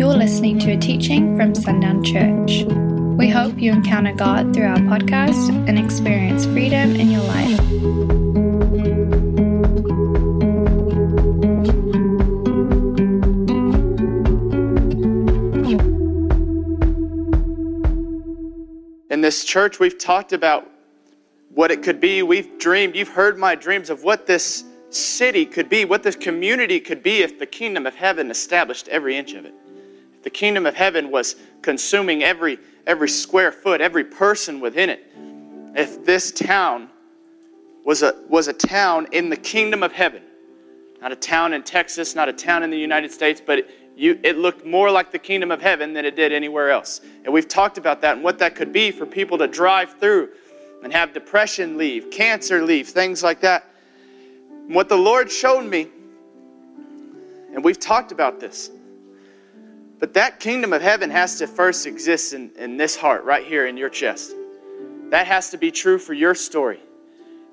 You're listening to a teaching from Sundown Church. We hope you encounter God through our podcast and experience freedom in your life. In this church, we've talked about what it could be. We've dreamed, you've heard my dreams of what this city could be, what this community could be if the kingdom of heaven established every inch of it. The kingdom of heaven was consuming every, every square foot, every person within it. If this town was a, was a town in the kingdom of heaven, not a town in Texas, not a town in the United States, but it, you, it looked more like the kingdom of heaven than it did anywhere else. And we've talked about that and what that could be for people to drive through and have depression leave, cancer leave, things like that. And what the Lord showed me, and we've talked about this, but that kingdom of heaven has to first exist in, in this heart, right here in your chest. That has to be true for your story.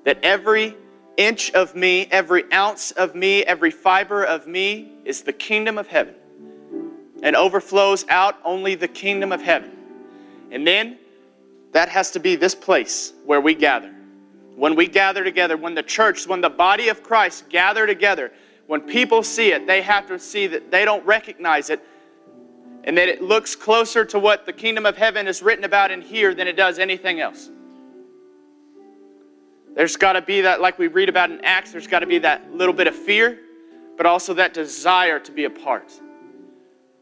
That every inch of me, every ounce of me, every fiber of me is the kingdom of heaven and overflows out only the kingdom of heaven. And then that has to be this place where we gather. When we gather together, when the church, when the body of Christ gather together, when people see it, they have to see that they don't recognize it and that it looks closer to what the kingdom of heaven is written about in here than it does anything else. There's got to be that, like we read about in Acts, there's got to be that little bit of fear, but also that desire to be a part.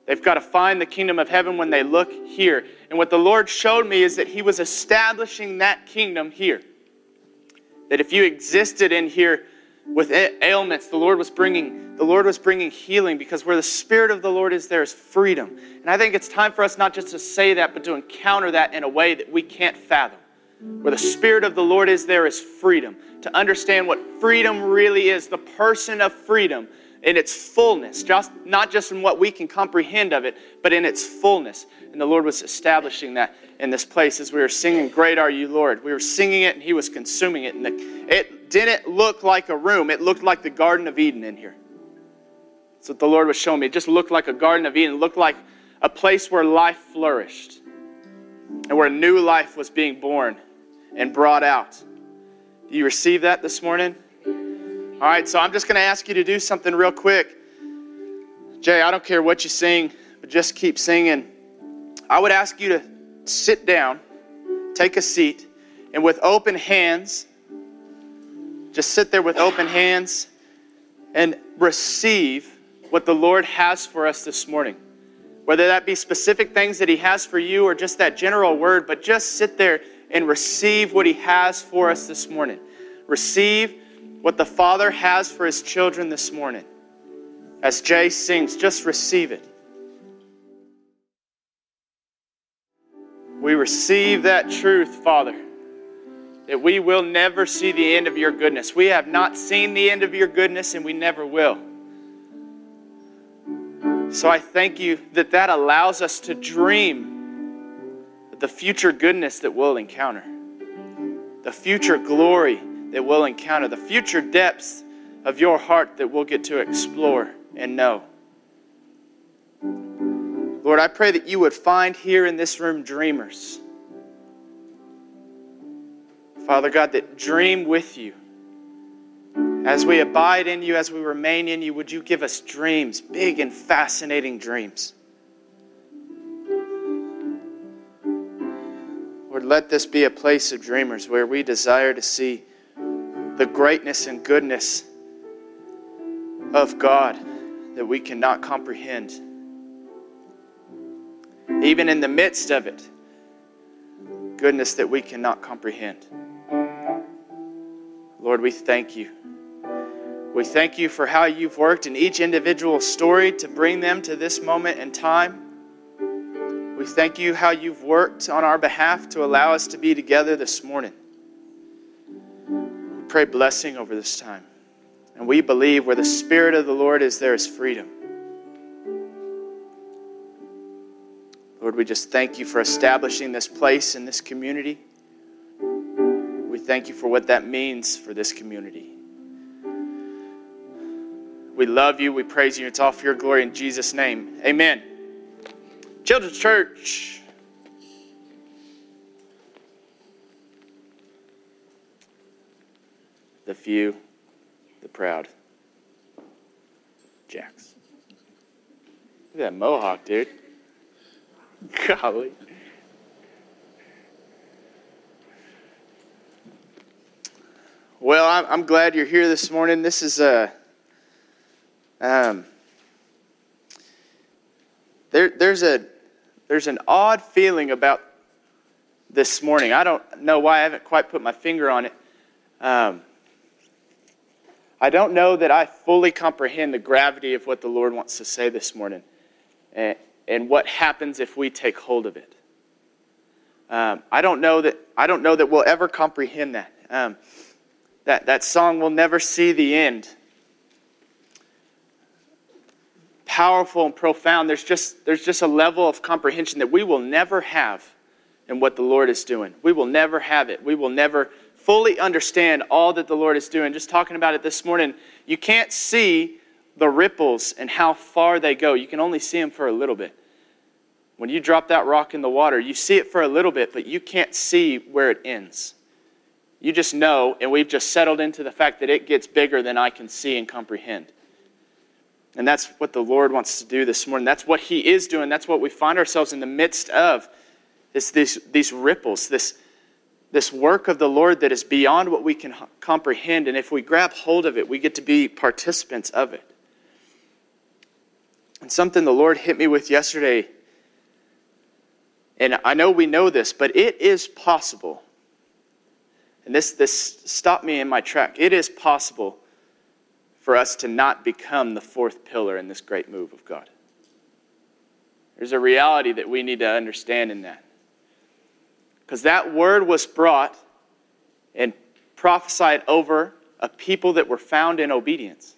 They've got to find the kingdom of heaven when they look here. And what the Lord showed me is that He was establishing that kingdom here. That if you existed in here with ailments, the Lord was bringing the Lord was bringing healing because where the Spirit of the Lord is, there is freedom. And I think it's time for us not just to say that, but to encounter that in a way that we can't fathom. Where the Spirit of the Lord is, there is freedom. To understand what freedom really is, the person of freedom in its fullness, just not just in what we can comprehend of it, but in its fullness. And the Lord was establishing that in this place as we were singing, Great Are You, Lord. We were singing it and He was consuming it. And the, it didn't look like a room, it looked like the Garden of Eden in here. That's what the Lord was showing me. It just looked like a Garden of Eden, it looked like a place where life flourished and where new life was being born and brought out. Do you receive that this morning? All right, so I'm just going to ask you to do something real quick. Jay, I don't care what you sing, but just keep singing. I would ask you to sit down, take a seat, and with open hands, just sit there with open hands and receive what the Lord has for us this morning. Whether that be specific things that He has for you or just that general word, but just sit there and receive what He has for us this morning. Receive what the Father has for His children this morning. As Jay sings, just receive it. We receive that truth, Father, that we will never see the end of your goodness. We have not seen the end of your goodness, and we never will. So I thank you that that allows us to dream the future goodness that we'll encounter, the future glory that we'll encounter, the future depths of your heart that we'll get to explore and know. Lord, I pray that you would find here in this room dreamers. Father God, that dream with you. As we abide in you, as we remain in you, would you give us dreams, big and fascinating dreams? Lord, let this be a place of dreamers where we desire to see the greatness and goodness of God that we cannot comprehend. Even in the midst of it, goodness that we cannot comprehend. Lord, we thank you. We thank you for how you've worked in each individual story to bring them to this moment in time. We thank you how you've worked on our behalf to allow us to be together this morning. We pray blessing over this time. And we believe where the Spirit of the Lord is, there is freedom. Lord, we just thank you for establishing this place in this community. We thank you for what that means for this community. We love you. We praise you. It's all for your glory in Jesus' name. Amen. Children's Church. The few, the proud. Jacks. Look at that mohawk, dude. Golly. Well, I'm, glad you're here this morning. This is a. Um, there, there's a there's an odd feeling about this morning. I don't know why I haven't quite put my finger on it. Um, I don't know that I fully comprehend the gravity of what the Lord wants to say this morning and, and what happens if we take hold of it. Um, I don't know that I don't know that we'll ever comprehend that. Um, that, that song will never see the end. Powerful and profound. There's just, there's just a level of comprehension that we will never have in what the Lord is doing. We will never have it. We will never fully understand all that the Lord is doing. Just talking about it this morning, you can't see the ripples and how far they go. You can only see them for a little bit. When you drop that rock in the water, you see it for a little bit, but you can't see where it ends. You just know, and we've just settled into the fact that it gets bigger than I can see and comprehend. And that's what the Lord wants to do this morning. That's what He is doing. That's what we find ourselves in the midst of. Is these, these ripples, this, this work of the Lord that is beyond what we can comprehend. And if we grab hold of it, we get to be participants of it. And something the Lord hit me with yesterday, and I know we know this, but it is possible and this, this stopped me in my track. It is possible for us to not become the fourth pillar in this great move of God. There's a reality that we need to understand in that. Because that word was brought and prophesied over a people that were found in obedience.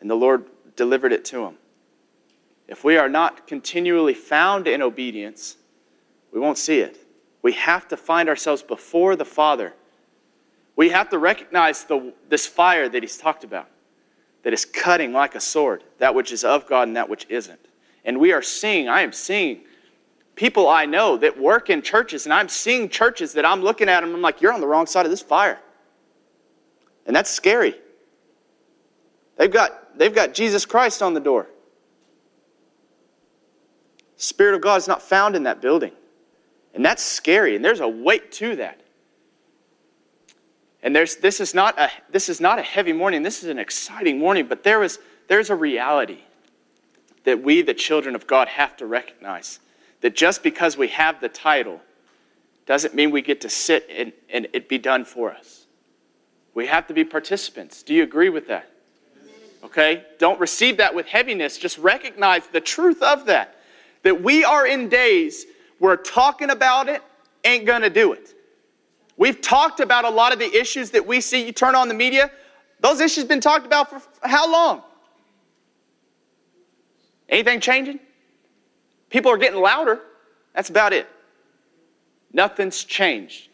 And the Lord delivered it to them. If we are not continually found in obedience, we won't see it. We have to find ourselves before the Father we have to recognize the, this fire that he's talked about, that is cutting like a sword, that which is of God and that which isn't. And we are seeing, I am seeing people I know that work in churches, and I'm seeing churches that I'm looking at them, I'm like, you're on the wrong side of this fire. And that's scary. They've got, they've got Jesus Christ on the door. Spirit of God is not found in that building. And that's scary, and there's a weight to that. And there's, this, is not a, this is not a heavy morning, this is an exciting morning, but there is, there's a reality that we, the children of God, have to recognize. That just because we have the title doesn't mean we get to sit and, and it be done for us. We have to be participants. Do you agree with that? Okay? Don't receive that with heaviness. Just recognize the truth of that. That we are in days where talking about it ain't gonna do it. We've talked about a lot of the issues that we see. You turn on the media, those issues been talked about for how long? Anything changing? People are getting louder. That's about it. Nothing's changed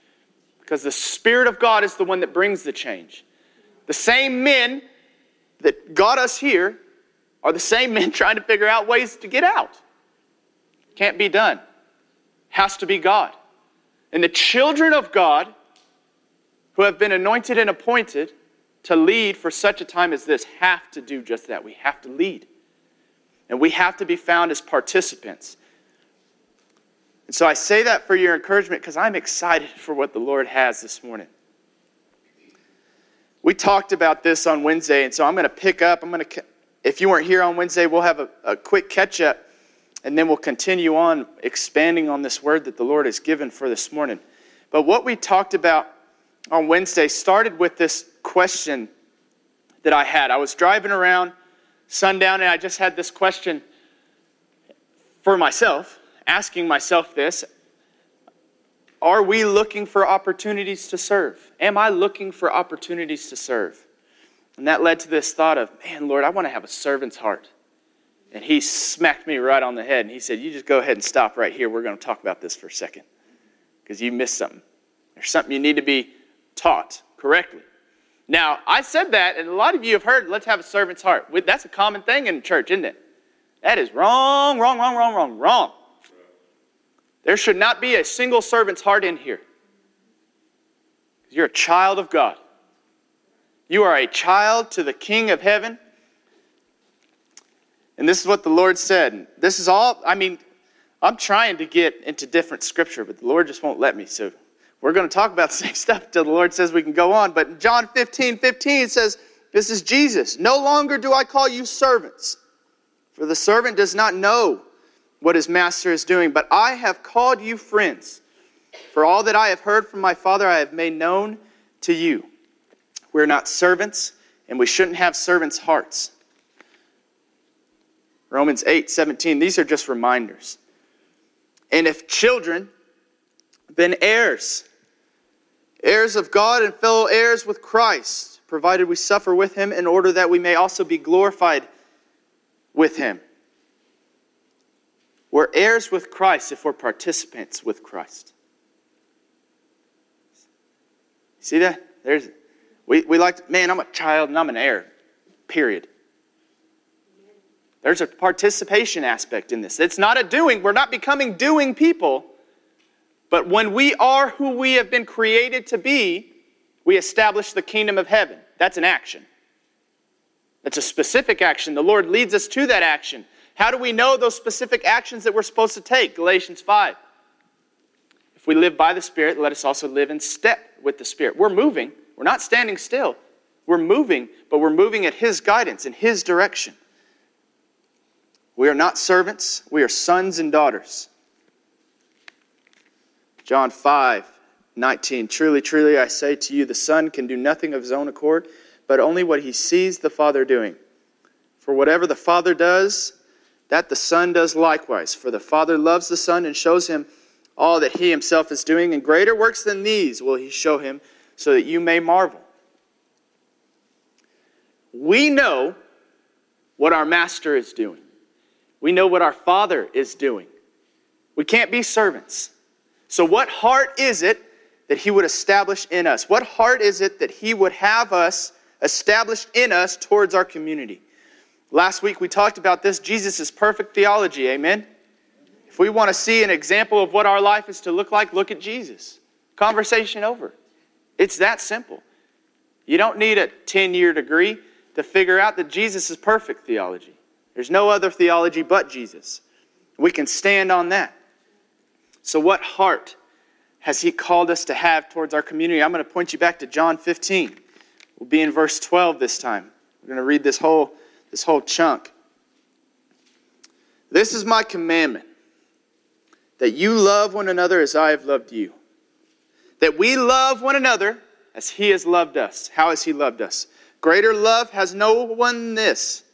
because the Spirit of God is the one that brings the change. The same men that got us here are the same men trying to figure out ways to get out. Can't be done. Has to be God. And the children of God who have been anointed and appointed to lead for such a time as this have to do just that. We have to lead. And we have to be found as participants. And so I say that for your encouragement because I'm excited for what the Lord has this morning. We talked about this on Wednesday, and so I'm going to pick up. I'm going to, if you weren't here on Wednesday, we'll have a, a quick catch up and then we'll continue on expanding on this word that the Lord has given for this morning. But what we talked about on Wednesday started with this question that I had. I was driving around sundown and I just had this question for myself, asking myself this Are we looking for opportunities to serve? Am I looking for opportunities to serve? And that led to this thought of, man, Lord, I want to have a servant's heart. And he smacked me right on the head and he said, You just go ahead and stop right here. We're going to talk about this for a second because you missed something. There's something you need to be taught correctly. Now, I said that, and a lot of you have heard, let's have a servant's heart. That's a common thing in church, isn't it? That is wrong, wrong, wrong, wrong, wrong, wrong. There should not be a single servant's heart in here. You're a child of God. You are a child to the King of heaven. And this is what the Lord said. This is all, I mean, I'm trying to get into different scripture, but the Lord just won't let me. So we're going to talk about the same stuff until the Lord says we can go on. But John 15, 15 says, This is Jesus. No longer do I call you servants, for the servant does not know what his master is doing, but I have called you friends. For all that I have heard from my Father, I have made known to you. We're not servants, and we shouldn't have servants' hearts. Romans 8, 17, these are just reminders. And if children, then heirs, heirs of God and fellow heirs with Christ, provided we suffer with him in order that we may also be glorified with him. We're heirs with Christ if we're participants with Christ. See that? There's we, we like, man, I'm a child and I'm an heir. Period. There's a participation aspect in this. It's not a doing. We're not becoming doing people. But when we are who we have been created to be, we establish the kingdom of heaven. That's an action. That's a specific action. The Lord leads us to that action. How do we know those specific actions that we're supposed to take? Galatians 5. If we live by the Spirit, let us also live in step with the Spirit. We're moving, we're not standing still. We're moving, but we're moving at His guidance, in His direction. We are not servants, we are sons and daughters. John 5, 19. Truly, truly, I say to you, the Son can do nothing of his own accord, but only what he sees the Father doing. For whatever the Father does, that the Son does likewise. For the Father loves the Son and shows him all that he himself is doing, and greater works than these will he show him, so that you may marvel. We know what our Master is doing. We know what our Father is doing. We can't be servants. So, what heart is it that He would establish in us? What heart is it that He would have us established in us towards our community? Last week we talked about this Jesus' is perfect theology, amen? If we want to see an example of what our life is to look like, look at Jesus. Conversation over. It's that simple. You don't need a 10 year degree to figure out that Jesus is perfect theology. There's no other theology but Jesus. We can stand on that. So, what heart has He called us to have towards our community? I'm going to point you back to John 15. We'll be in verse 12 this time. We're going to read this whole, this whole chunk. This is my commandment that you love one another as I have loved you. That we love one another as He has loved us. How has He loved us? Greater love has no one than this,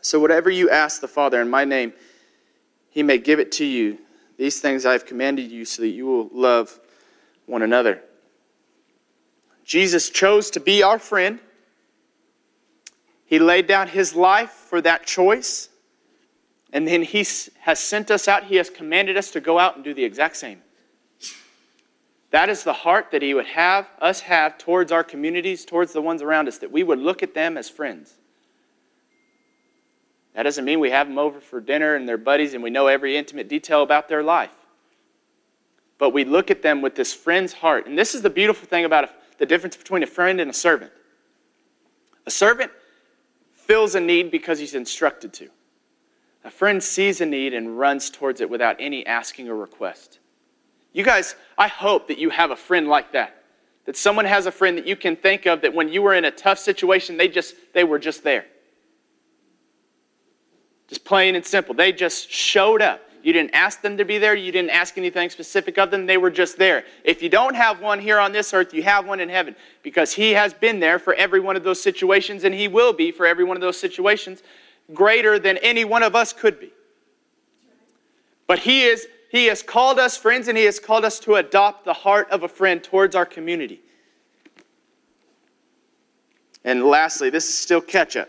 So whatever you ask the Father in my name, he may give it to you. These things I have commanded you so that you will love one another. Jesus chose to be our friend. He laid down his life for that choice. And then he has sent us out. He has commanded us to go out and do the exact same. That is the heart that he would have us have towards our communities, towards the ones around us, that we would look at them as friends. That doesn't mean we have them over for dinner and they're buddies and we know every intimate detail about their life. But we look at them with this friend's heart. And this is the beautiful thing about the difference between a friend and a servant. A servant fills a need because he's instructed to. A friend sees a need and runs towards it without any asking or request. You guys, I hope that you have a friend like that. That someone has a friend that you can think of that when you were in a tough situation, they just they were just there. Just plain and simple. They just showed up. You didn't ask them to be there. You didn't ask anything specific of them. They were just there. If you don't have one here on this earth, you have one in heaven because He has been there for every one of those situations and He will be for every one of those situations greater than any one of us could be. But He is he has called us friends and He has called us to adopt the heart of a friend towards our community. And lastly, this is still catch up.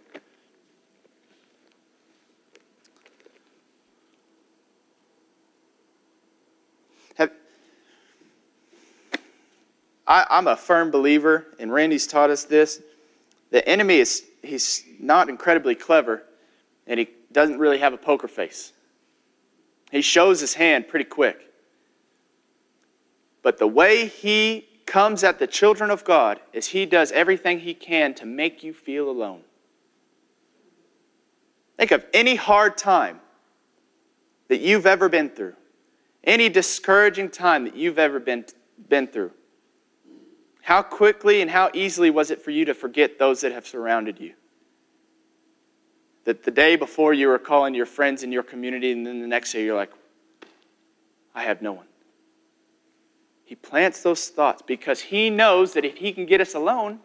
I, I'm a firm believer, and Randy's taught us this. The enemy is he's not incredibly clever, and he doesn't really have a poker face. He shows his hand pretty quick. But the way he comes at the children of God is he does everything he can to make you feel alone. Think of any hard time that you've ever been through, any discouraging time that you've ever been, been through. How quickly and how easily was it for you to forget those that have surrounded you? That the day before you were calling your friends in your community, and then the next day you're like, I have no one. He plants those thoughts because he knows that if he can get us alone,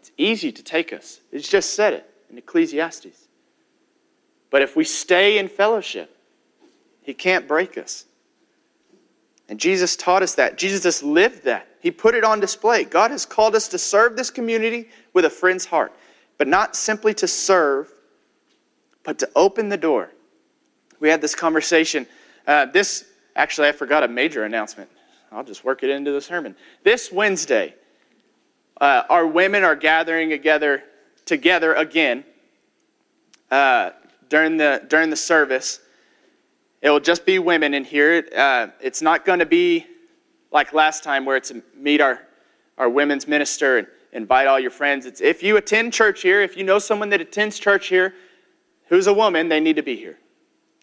it's easy to take us. He's just said it in Ecclesiastes. But if we stay in fellowship, he can't break us. And Jesus taught us that. Jesus lived that. He put it on display. God has called us to serve this community with a friend's heart, but not simply to serve, but to open the door. We had this conversation. Uh, this Actually, I forgot a major announcement. I'll just work it into the sermon. This Wednesday, uh, our women are gathering together together again uh, during the during the service. It will just be women in here. Uh, it's not going to be like last time where it's meet our our women's minister and invite all your friends. It's if you attend church here, if you know someone that attends church here, who's a woman, they need to be here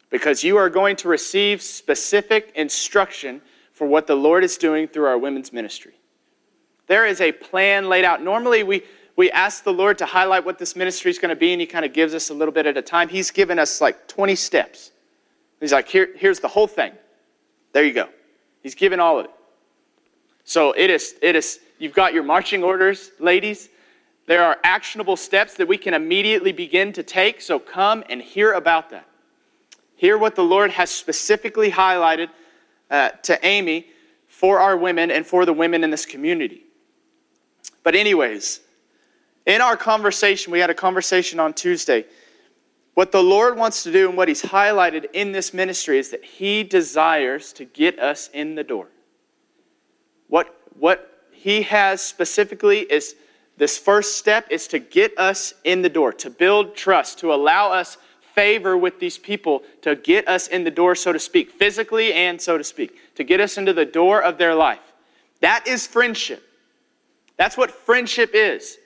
because you are going to receive specific instruction for what the Lord is doing through our women's ministry. There is a plan laid out. Normally, we, we ask the Lord to highlight what this ministry is going to be, and He kind of gives us a little bit at a time. He's given us like 20 steps. He's like, Here, here's the whole thing. There you go. He's given all of it. So it is, it is, you've got your marching orders, ladies. There are actionable steps that we can immediately begin to take, so come and hear about that. Hear what the Lord has specifically highlighted uh, to Amy for our women and for the women in this community. But, anyways, in our conversation, we had a conversation on Tuesday. What the Lord wants to do and what He's highlighted in this ministry is that He desires to get us in the door. What, what He has specifically is this first step is to get us in the door, to build trust, to allow us favor with these people to get us in the door, so to speak, physically and so to speak, to get us into the door of their life. That is friendship. That's what friendship is.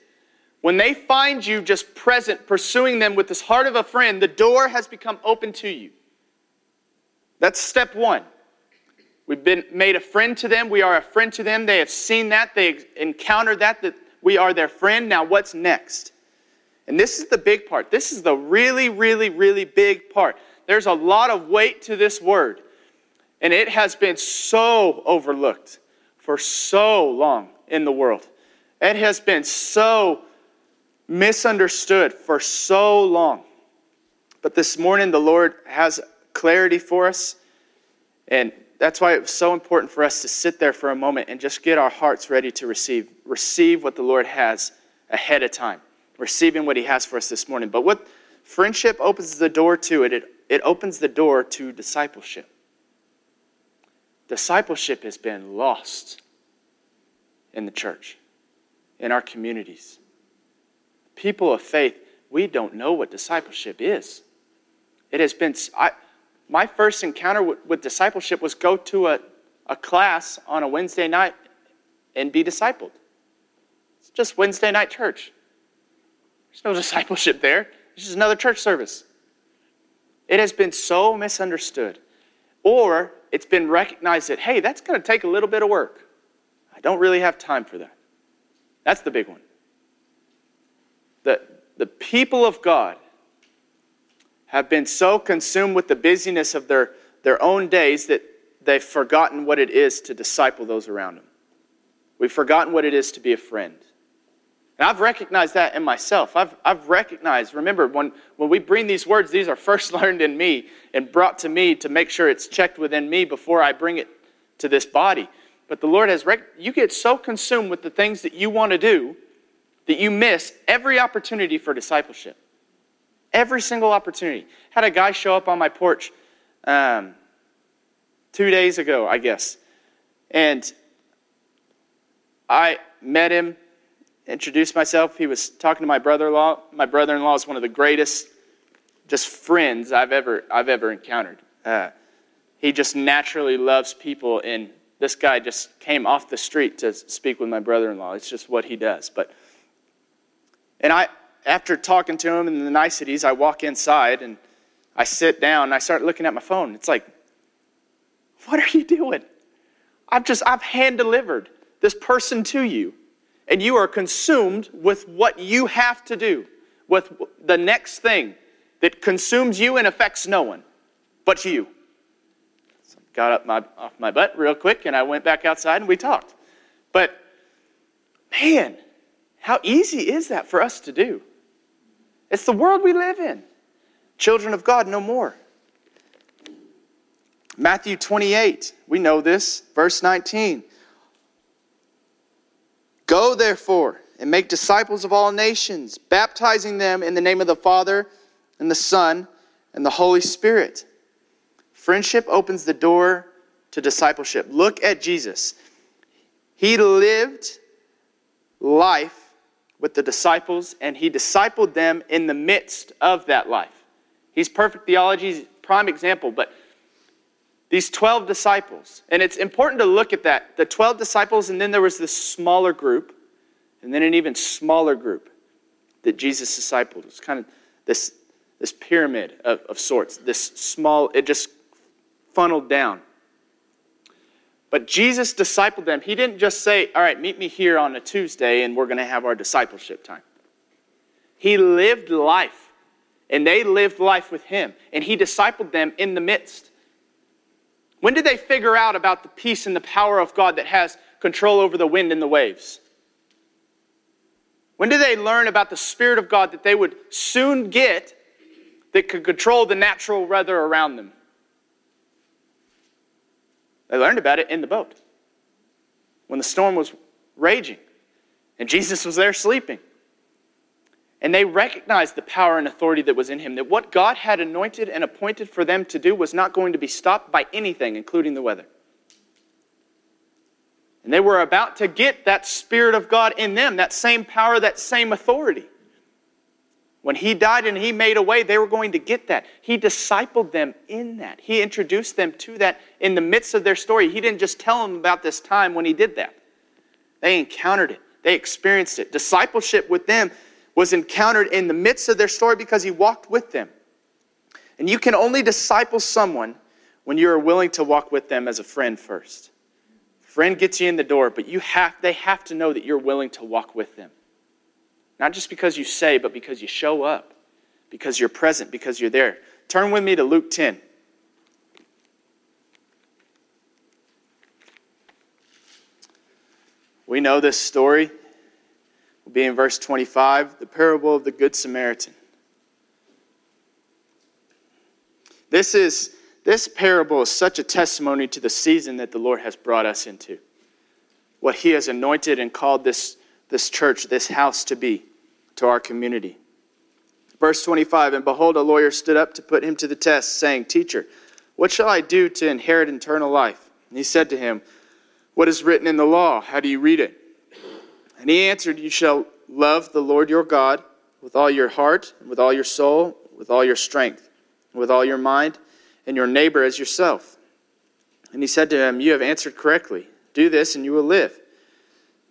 When they find you just present, pursuing them with this heart of a friend, the door has become open to you. That's step one. We've been made a friend to them. We are a friend to them. They have seen that. They encountered that, that we are their friend. Now, what's next? And this is the big part. This is the really, really, really big part. There's a lot of weight to this word, and it has been so overlooked for so long in the world. It has been so misunderstood for so long. But this morning, the Lord has clarity for us, and that's why it was so important for us to sit there for a moment and just get our hearts ready to receive, receive what the Lord has ahead of time receiving what he has for us this morning. But what friendship opens the door to, it, it, it opens the door to discipleship. Discipleship has been lost in the church, in our communities. People of faith, we don't know what discipleship is. It has been, I, my first encounter with, with discipleship was go to a, a class on a Wednesday night and be discipled. It's just Wednesday night church. There's no discipleship there. It's just another church service. It has been so misunderstood. or it's been recognized that, hey, that's going to take a little bit of work. I don't really have time for that. That's the big one. The, the people of God have been so consumed with the busyness of their, their own days that they've forgotten what it is to disciple those around them. We've forgotten what it is to be a friend. And I've recognized that in myself. I've, I've recognized, remember, when, when we bring these words, these are first learned in me and brought to me to make sure it's checked within me before I bring it to this body. But the Lord has, rec- you get so consumed with the things that you want to do that you miss every opportunity for discipleship. Every single opportunity. Had a guy show up on my porch um, two days ago, I guess. And I met him, introduced myself. He was talking to my brother-in-law. My brother-in-law is one of the greatest just friends I've ever I've ever encountered. Uh, he just naturally loves people, and this guy just came off the street to speak with my brother-in-law. It's just what he does. But and I after talking to him and the niceties, I walk inside and I sit down and I start looking at my phone. It's like, what are you doing? I've just, I've hand delivered this person to you, and you are consumed with what you have to do, with the next thing that consumes you and affects no one but you. So I got up my, off my butt real quick and I went back outside and we talked. But man, how easy is that for us to do? It's the world we live in. Children of God, no more. Matthew 28, we know this, verse 19. Go therefore and make disciples of all nations, baptizing them in the name of the Father and the Son and the Holy Spirit. Friendship opens the door to discipleship. Look at Jesus. He lived life with the disciples, and he discipled them in the midst of that life. He's perfect theology's prime example, but these 12 disciples, and it's important to look at that the 12 disciples, and then there was this smaller group, and then an even smaller group that Jesus discipled. It's kind of this, this pyramid of, of sorts, this small, it just funneled down. But Jesus discipled them. He didn't just say, All right, meet me here on a Tuesday and we're going to have our discipleship time. He lived life, and they lived life with him, and he discipled them in the midst. When did they figure out about the peace and the power of God that has control over the wind and the waves? When did they learn about the Spirit of God that they would soon get that could control the natural weather around them? They learned about it in the boat when the storm was raging and Jesus was there sleeping. And they recognized the power and authority that was in him, that what God had anointed and appointed for them to do was not going to be stopped by anything, including the weather. And they were about to get that Spirit of God in them, that same power, that same authority. When he died and he made a way, they were going to get that. He discipled them in that. He introduced them to that in the midst of their story. He didn't just tell them about this time when he did that. They encountered it, they experienced it. Discipleship with them was encountered in the midst of their story because he walked with them. And you can only disciple someone when you are willing to walk with them as a friend first. Friend gets you in the door, but you have, they have to know that you're willing to walk with them. Not just because you say, but because you show up, because you're present, because you're there. Turn with me to Luke 10. We know this story. We'll be in verse 25, the parable of the Good Samaritan. This is this parable is such a testimony to the season that the Lord has brought us into. What he has anointed and called this, this church, this house to be to our community. Verse 25 And behold, a lawyer stood up to put him to the test, saying, Teacher, what shall I do to inherit eternal life? And he said to him, What is written in the law? How do you read it? And he answered, You shall love the Lord your God with all your heart, and with all your soul, with all your strength, and with all your mind, and your neighbor as yourself. And he said to him, You have answered correctly. Do this, and you will live.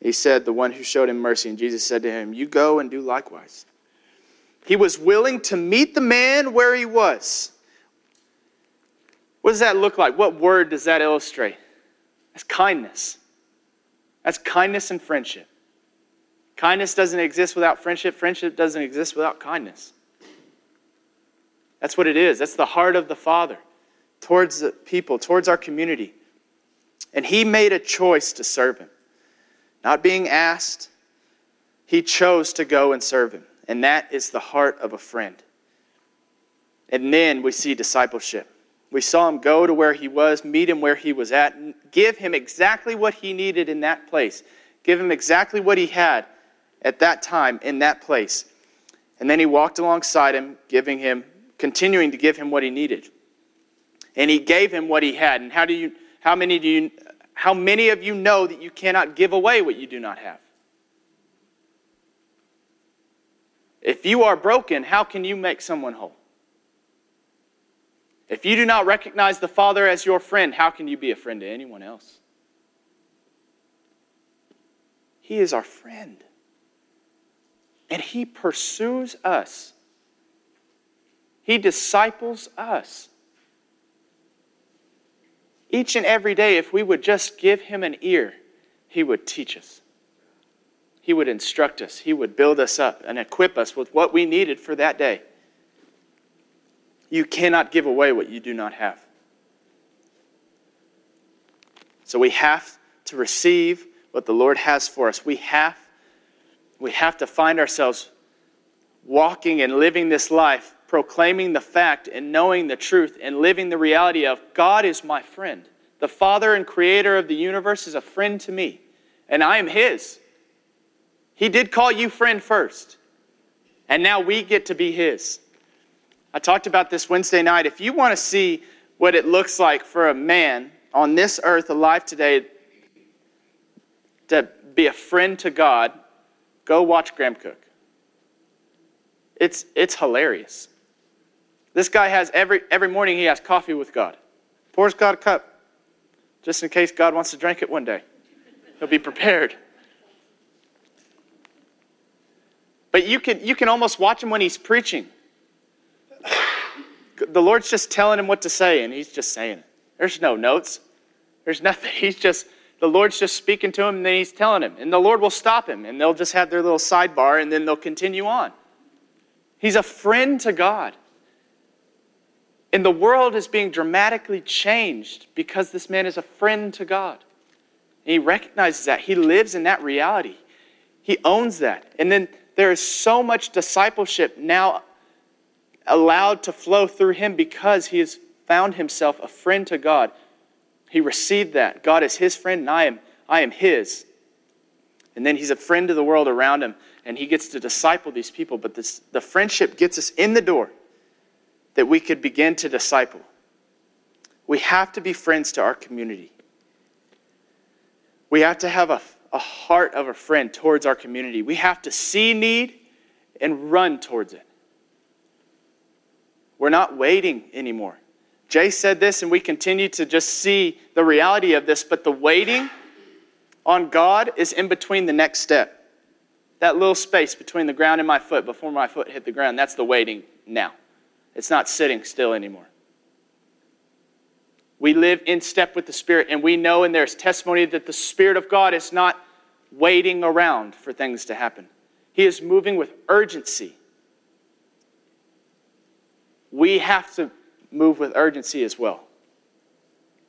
He said, The one who showed him mercy. And Jesus said to him, You go and do likewise. He was willing to meet the man where he was what does that look like? What word does that illustrate? That's kindness. That's kindness and friendship. Kindness doesn't exist without friendship, friendship doesn't exist without kindness. That's what it is. That's the heart of the Father towards the people, towards our community. And he made a choice to serve him. Not being asked, he chose to go and serve him. And that is the heart of a friend. And then we see discipleship. We saw him go to where he was, meet him where he was at, give him exactly what he needed in that place. Give him exactly what he had at that time in that place. And then he walked alongside him, giving him, continuing to give him what he needed. And he gave him what he had. And how do you how many do you how many of you know that you cannot give away what you do not have? If you are broken, how can you make someone whole? If you do not recognize the Father as your friend, how can you be a friend to anyone else? He is our friend. And He pursues us, He disciples us. Each and every day, if we would just give Him an ear, He would teach us. He would instruct us. He would build us up and equip us with what we needed for that day. You cannot give away what you do not have. So we have to receive what the Lord has for us. We have, we have to find ourselves walking and living this life, proclaiming the fact and knowing the truth and living the reality of God is my friend. The Father and Creator of the universe is a friend to me, and I am His. He did call you friend first, and now we get to be His. I talked about this Wednesday night. If you want to see what it looks like for a man on this earth alive today to be a friend to God, go watch Graham Cooke. It's, it's hilarious. This guy has every, every morning he has coffee with God. Pours God a cup just in case God wants to drink it one day. He'll be prepared. But you can, you can almost watch him when he's preaching the Lord's just telling him what to say, and he's just saying it. There's no notes. There's nothing. He's just, the Lord's just speaking to him, and then he's telling him. And the Lord will stop him, and they'll just have their little sidebar, and then they'll continue on. He's a friend to God. And the world is being dramatically changed because this man is a friend to God. And he recognizes that. He lives in that reality. He owns that. And then there is so much discipleship now allowed to flow through him because he has found himself a friend to God. He received that. God is his friend, and I am, I am his. And then he's a friend to the world around him, and he gets to disciple these people. But this, the friendship gets us in the door that we could begin to disciple. We have to be friends to our community. We have to have a, a heart of a friend towards our community. We have to see need and run towards it. We're not waiting anymore. Jay said this, and we continue to just see the reality of this, but the waiting on God is in between the next step. That little space between the ground and my foot before my foot hit the ground, that's the waiting now. It's not sitting still anymore. We live in step with the Spirit, and we know, and there's testimony that the Spirit of God is not waiting around for things to happen. He is moving with urgency we have to move with urgency as well.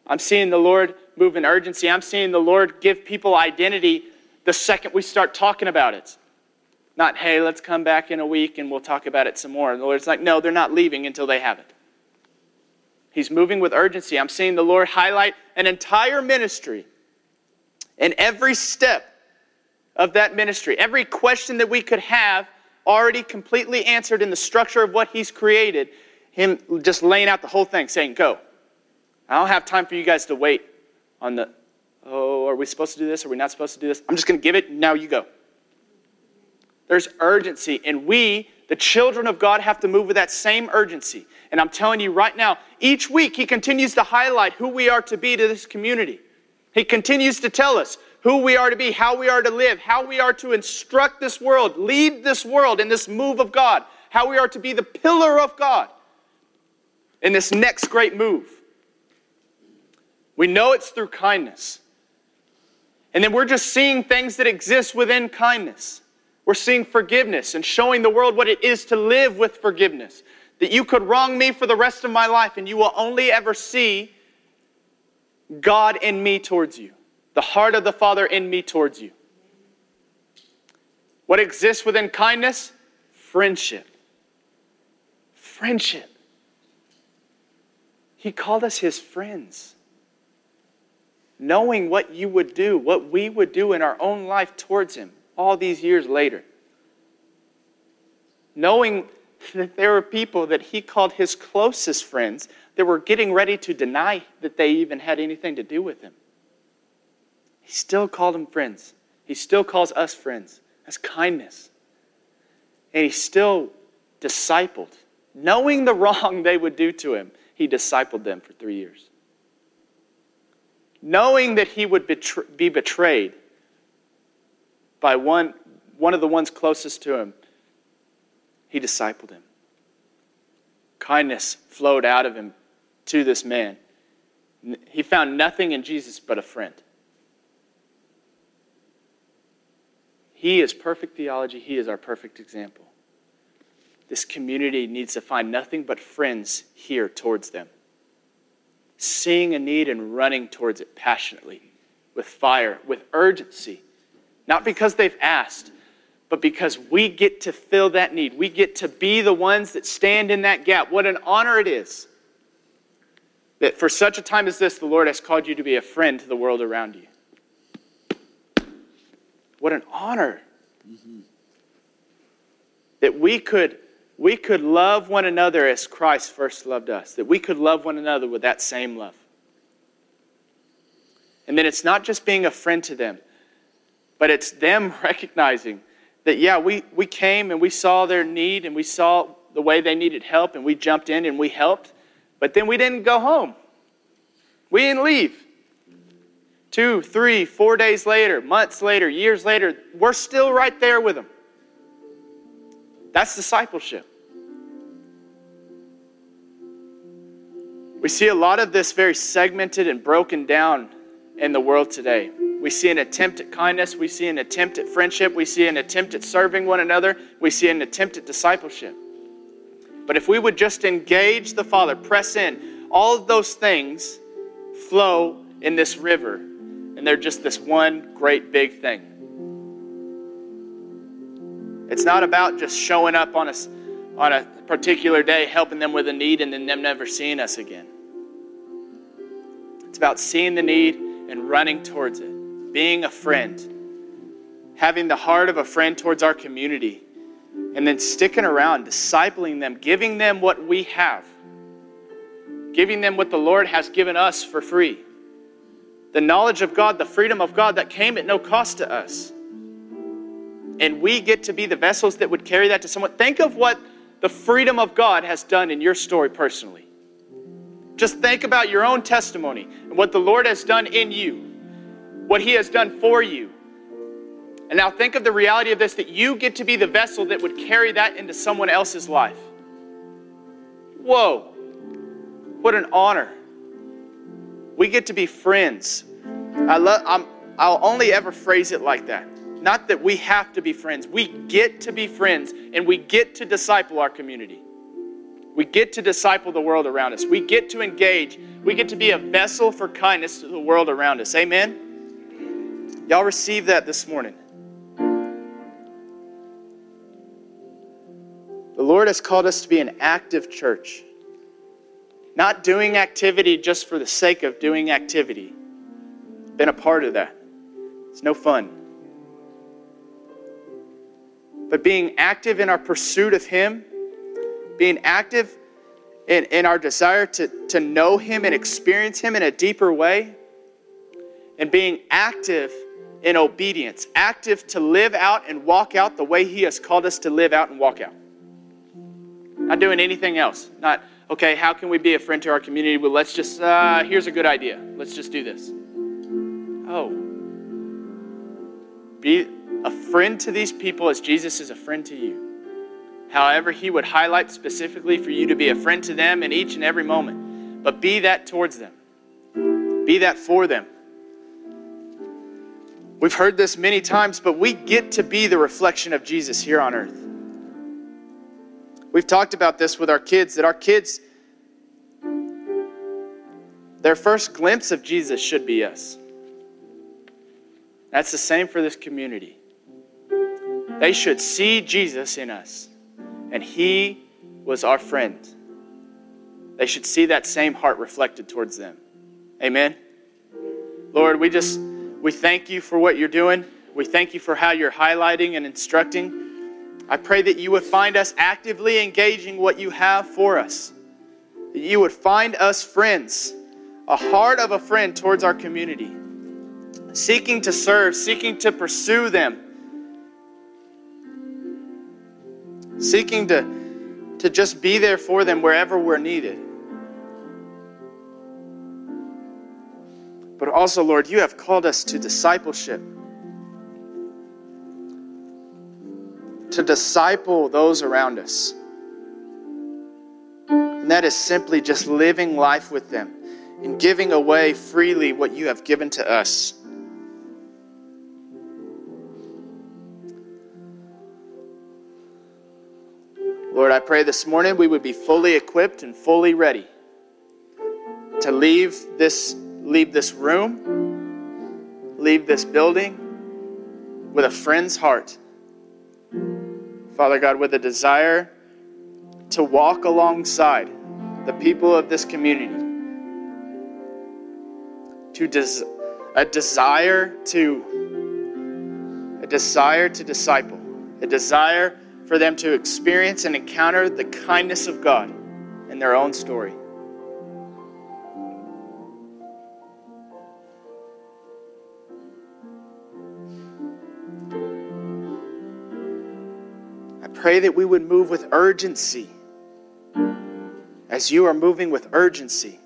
I'm seeing the Lord move in urgency. I'm seeing the Lord give people identity the second we start talking about it. Not, hey, let's come back in a week and we'll talk about it some more. And the Lord's like, no, they're not leaving until they have it. He's moving with urgency. I'm seeing the Lord highlight an entire ministry and every step of that ministry, every question that we could have already completely answered in the structure of what He's created. Him just laying out the whole thing, saying, Go. I don't have time for you guys to wait on the, oh, are we supposed to do this? Are we not supposed to do this? I'm just going to give it. Now you go. There's urgency, and we, the children of God, have to move with that same urgency. And I'm telling you right now, each week He continues to highlight who we are to be to this community. He continues to tell us who we are to be, how we are to live, how we are to instruct this world, lead this world in this move of God, how we are to be the pillar of God in this next great move. We know it's through kindness. And then we're just seeing things that exist within kindness. We're seeing forgiveness and showing the world what it is to live with forgiveness. That you could wrong me for the rest of my life and you will only ever see God in me towards you, the heart of the Father in me towards you. What exists within kindness? Friendship. Friendship. He called us his friends knowing what you would do, what we would do in our own life towards Him all these years later. Knowing that there were people that He called His closest friends that were getting ready to deny that they even had anything to do with Him. He still called them friends. He still calls us friends. That's kindness. And He still discipled. Knowing the wrong they would do to Him, He discipled them for three years knowing that he would be betrayed by one, one of the ones closest to him, he discipled him. Kindness flowed out of him to this man. He found nothing in Jesus but a friend. He is perfect theology, he is our perfect example. This community needs to find nothing but friends here towards them seeing a need and running towards it passionately, with fire, with urgency. Not because they've asked, but because we get to fill that need. We get to be the ones that stand in that gap. What an honor it is that for such a time as this, the Lord has called you to be a friend to the world around you. What an honor mm-hmm. that we could we could love one another as Christ first loved us, that we could love one another with that same love. And then it's not just being a friend to them, but it's them recognizing that, yeah, we, we came and we saw their need and we saw the way they needed help and we jumped in and we helped, but then we didn't go home. We didn't leave. Two, three, four days later, months later, years later, we're still right there with them. That's discipleship. We see a lot of this very segmented and broken down in the world today. We see an attempt at kindness, we see an attempt at friendship, we see an attempt at serving one another, we see an attempt at discipleship. But if we would just engage the Father, press in, all of those things flow in this river, and they're just this one great big thing. It's not about just showing up on a, on a particular day, helping them with a need, and then them never seeing us again. It's about seeing the need and running towards it, being a friend, having the heart of a friend towards our community, and then sticking around, discipling them, giving them what we have, giving them what the Lord has given us for free. The knowledge of God, the freedom of God that came at no cost to us. And we get to be the vessels that would carry that to someone. Think of what the freedom of God has done in your story personally. Just think about your own testimony and what the Lord has done in you, what He has done for you. And now think of the reality of this that you get to be the vessel that would carry that into someone else's life. Whoa, what an honor. We get to be friends. I love, I'm, I'll only ever phrase it like that. Not that we have to be friends, we get to be friends and we get to disciple our community. We get to disciple the world around us. We get to engage. We get to be a vessel for kindness to the world around us. Amen? Y'all receive that this morning. The Lord has called us to be an active church, not doing activity just for the sake of doing activity. Been a part of that. It's no fun. But being active in our pursuit of Him, being active in, in our desire to, to know Him and experience Him in a deeper way, and being active in obedience, active to live out and walk out the way He has called us to live out and walk out. Not doing anything else. Not, okay, how can we be a friend to our community? Well, let's just, uh, here's a good idea. Let's just do this. Oh. Be a friend to these people as Jesus is a friend to you. However, He would highlight specifically for you to be a friend to them in each and every moment. But be that towards them, be that for them. We've heard this many times, but we get to be the reflection of Jesus here on earth. We've talked about this with our kids that our kids, their first glimpse of Jesus should be us. That's the same for this community. They should see Jesus in us, and He was our friend. They should see that same heart reflected towards them. Amen. Lord, we just we thank you for what you're doing. We thank you for how you're highlighting and instructing. I pray that you would find us actively engaging what you have for us. That you would find us friends, a heart of a friend towards our community, seeking to serve, seeking to pursue them, seeking to, to just be there for them wherever we're needed. But also, Lord, you have called us to discipleship. to disciple those around us. And that is simply just living life with them and giving away freely what you have given to us. Lord, I pray this morning we would be fully equipped and fully ready to leave this leave this room, leave this building with a friend's heart Father God, with a desire to walk alongside the people of this community, to des- a desire to a desire to disciple, a desire for them to experience and encounter the kindness of God in their own story. Pray that we would move with urgency as you are moving with urgency.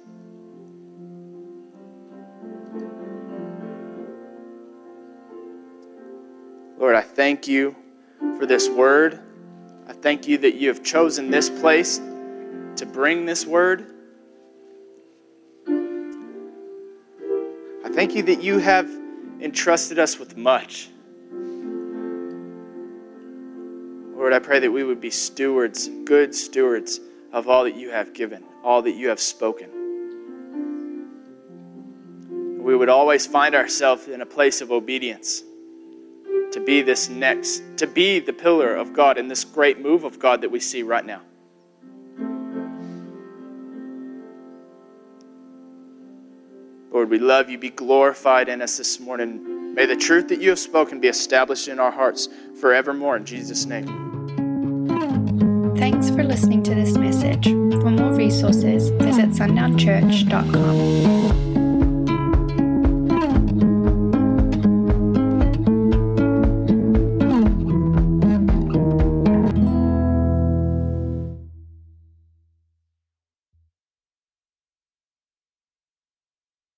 Lord, I thank you for this word. I thank you that you have chosen this place to bring this word. I thank you that you have entrusted us with much. Lord, I pray that we would be stewards, good stewards of all that you have given, all that you have spoken. We would always find ourselves in a place of obedience to be this next, to be the pillar of God in this great move of God that we see right now. Lord, we love you. Be glorified in us this morning. May the truth that you have spoken be established in our hearts forevermore. In Jesus' name. Thanks for listening to this message. For more resources, visit sundownchurch.com.